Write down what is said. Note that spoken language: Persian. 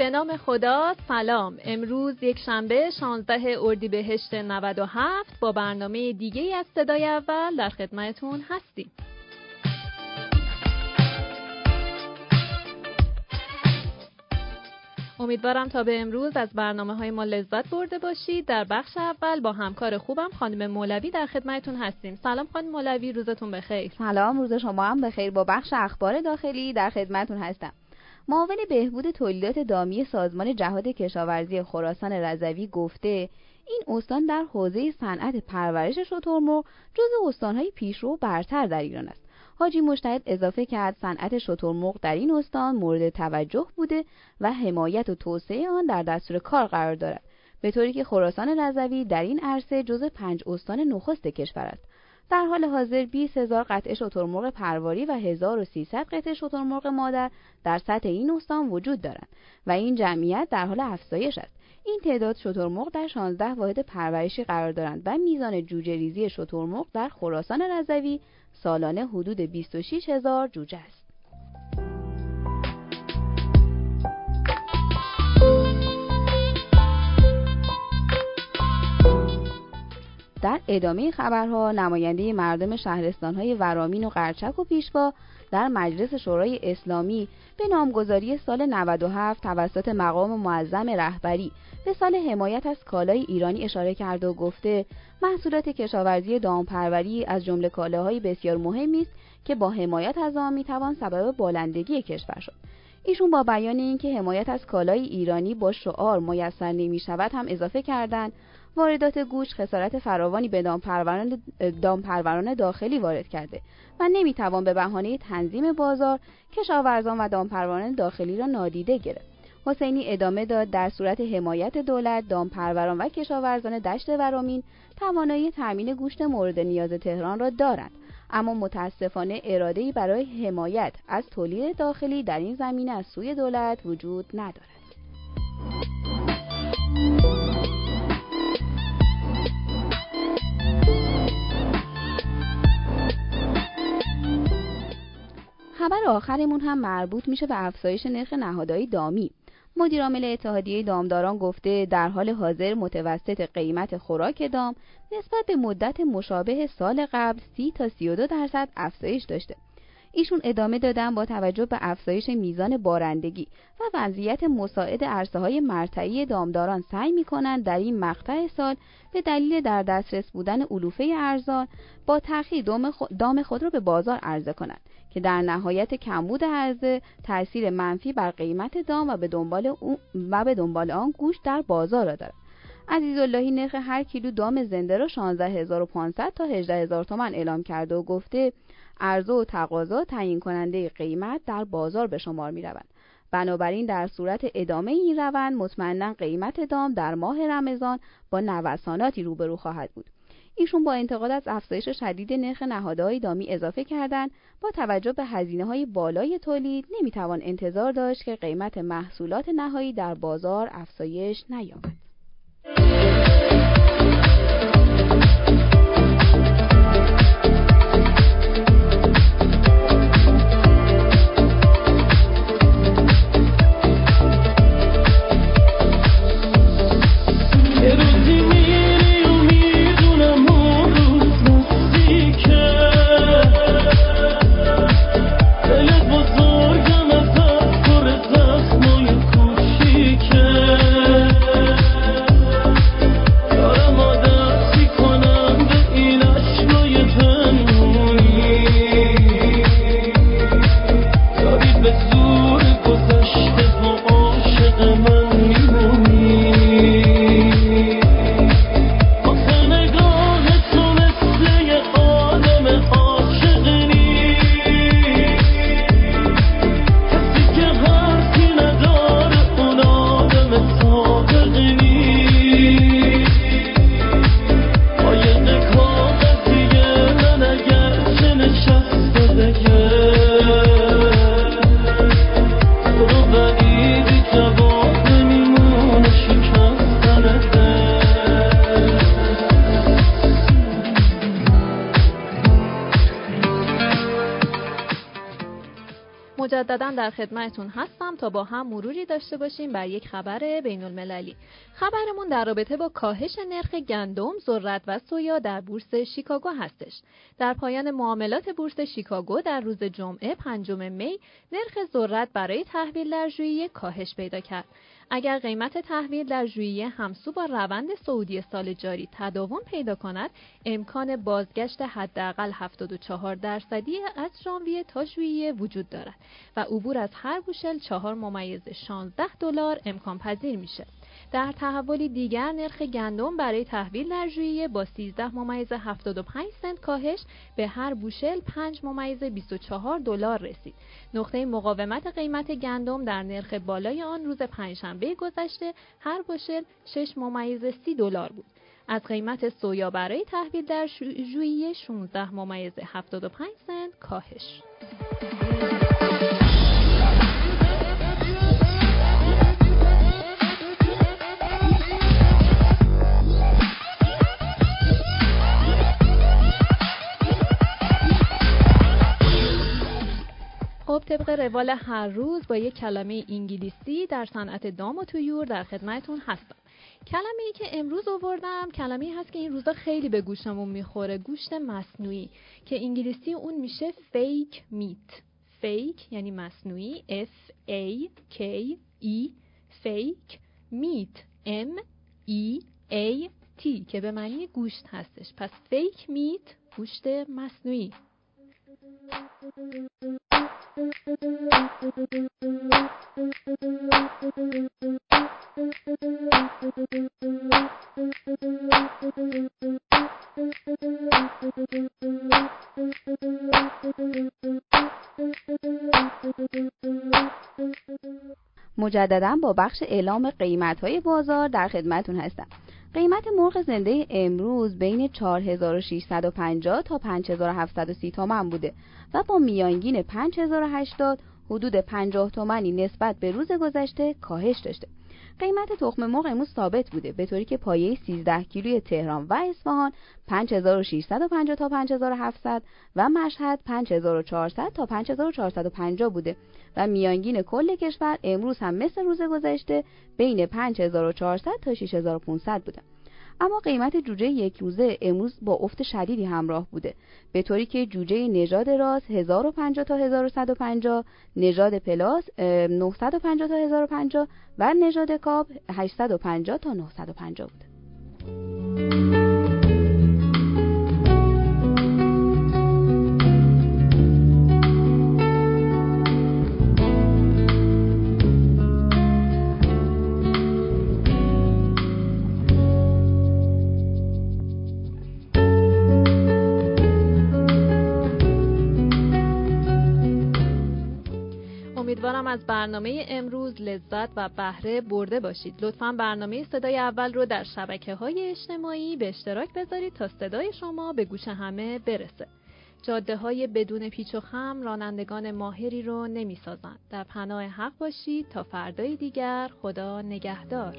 به نام خدا سلام. امروز یک شنبه 16 اردیبهشت 97 با برنامه دیگه از صدای اول در خدمتتون هستیم. امیدوارم تا به امروز از برنامه های ما لذت برده باشید. در بخش اول با همکار خوبم خانم مولوی در خدمتتون هستیم. سلام خانم مولوی روزتون بخیر. سلام روز شما هم بخیر. با بخش اخبار داخلی در خدمتتون هستم. معاون بهبود تولیدات دامی سازمان جهاد کشاورزی خراسان رضوی گفته این استان در حوزه صنعت پرورش شترمرغ جزو استانهای پیشرو برتر در ایران است. حاجی مشتهد اضافه کرد صنعت شترمرغ در این استان مورد توجه بوده و حمایت و توسعه آن در دستور کار قرار دارد. به طوری که خراسان رضوی در این عرصه جزو پنج استان نخست کشور است. در حال حاضر 20 هزار قطعه شترمرغ پرواری و 1300 قطعه شترمرغ مادر در سطح این استان وجود دارند و این جمعیت در حال افزایش است. این تعداد شترمرغ در 16 واحد پرورشی قرار دارند و میزان جوجه ریزی شترمرغ در خراسان رضوی سالانه حدود 26 هزار جوجه است. در ادامه خبرها نماینده مردم شهرستانهای ورامین و قرچک و پیشوا در مجلس شورای اسلامی به نامگذاری سال 97 توسط مقام معظم رهبری به سال حمایت از کالای ایرانی اشاره کرده و گفته محصولات کشاورزی دامپروری از جمله کالاهای بسیار مهمی است که با حمایت از آن می‌توان سبب بالندگی کشور شد. ایشون با بیان اینکه حمایت از کالای ایرانی با شعار میسر نمی شود هم اضافه کردند واردات گوش خسارت فراوانی به دامپروران داخلی وارد کرده و نمی‌توان به بهانه تنظیم بازار کشاورزان و دامپروانان داخلی را نادیده گرفت. حسینی ادامه داد در صورت حمایت دولت دامپروران و کشاورزان دشت ورامین توانایی تامین گوشت مورد نیاز تهران را دارند. اما متاسفانه اراده‌ای برای حمایت از تولید داخلی در این زمینه از سوی دولت وجود ندارد. خبر آخرمون هم مربوط میشه به افزایش نرخ نهادهای دامی. مدیرعامل اتحادیه دامداران گفته در حال حاضر متوسط قیمت خوراک دام نسبت به مدت مشابه سال قبل 30 تا 32 درصد افزایش داشته. ایشون ادامه دادن با توجه به افزایش میزان بارندگی و وضعیت مساعد عرصه های مرتعی دامداران سعی می‌کنند در این مقطع سال به دلیل در دسترس بودن علوفه ارزان با تأخیر دام خود را به بازار عرضه کنند که در نهایت کمبود عرضه تاثیر منفی بر قیمت دام و به دنبال, و به دنبال آن گوشت در بازار را دارد اللهی نرخ هر کیلو دام زنده را 16500 تا 18000 تومان اعلام کرده و گفته عرضه و تقاضا تعیین کننده قیمت در بازار به شمار می روند. بنابراین در صورت ادامه این روند مطمئنا قیمت دام در ماه رمضان با نوساناتی روبرو خواهد بود. ایشون با انتقاد از افزایش شدید نرخ نهادهای دامی اضافه کردند با توجه به هزینه های بالای تولید نمی‌توان انتظار داشت که قیمت محصولات نهایی در بازار افزایش نیابد. مجددا در خدمتتون هستم تا با هم مروری داشته باشیم بر یک خبر بین المللی. خبرمون در رابطه با کاهش نرخ گندم، ذرت و سویا در بورس شیکاگو هستش. در پایان معاملات بورس شیکاگو در روز جمعه پنجم می نرخ ذرت برای تحویل در ژوئیه کاهش پیدا کرد. اگر قیمت تحویل در ژوئیه همسو با روند سعودی سال جاری تداوم پیدا کند امکان بازگشت حداقل 74 درصدی از ژانویه تا ژوئیه وجود دارد و عبور از هر بوشل 4 ممیز 16 دلار امکان پذیر میشه در تحولی دیگر نرخ گندم برای تحویل در ژوئیه با 13 ممیز 75 سنت کاهش به هر بوشل 5 ممیز 24 دلار رسید. نقطه مقاومت قیمت گندم در نرخ بالای آن روز پنجشنبه گذشته هر بوشل 6 ممیز 30 دلار بود. از قیمت سویا برای تحویل در ژوئیه 16 ممیز 75 سنت کاهش. طبق روال هر روز با یک کلمه انگلیسی در صنعت دام و طیور در خدمتون هستم. کلمه ای که امروز آوردم کلمه ای هست که این روزا خیلی به گوشمون می‌خوره گوشت مصنوعی که انگلیسی اون میشه fake meat fake یعنی مصنوعی F A K E fake meat M E A T که به معنی گوشت هستش. پس fake meat گوشت مصنوعی. مجددا با بخش اعلام قیمت های بازار در خدمتون هستم. قیمت مرغ زنده امروز بین 4650 تا 5730 تومن بوده و با میانگین 5080 حدود 50 تومنی نسبت به روز گذشته کاهش داشته. قیمت تخم مرغ امروز ثابت بوده به طوری که پایه 13 کیلوی تهران و اصفهان 5650 تا 5700 و مشهد 5400 تا 5450 بوده و میانگین کل کشور امروز هم مثل روز گذشته بین 5400 تا 6500 بوده اما قیمت جوجه یک روزه امروز با افت شدیدی همراه بوده. به طوری که جوجه نژاد راس 1050 تا 1150 نژاد پلاس 950 تا 1050 و نژاد کاب 850 تا 950 بوده امیدوارم از برنامه امروز لذت و بهره برده باشید. لطفا برنامه صدای اول رو در شبکه های اجتماعی به اشتراک بذارید تا صدای شما به گوش همه برسه. جاده های بدون پیچ و خم رانندگان ماهری رو نمی سازن. در پناه حق باشید تا فردای دیگر خدا نگهدار.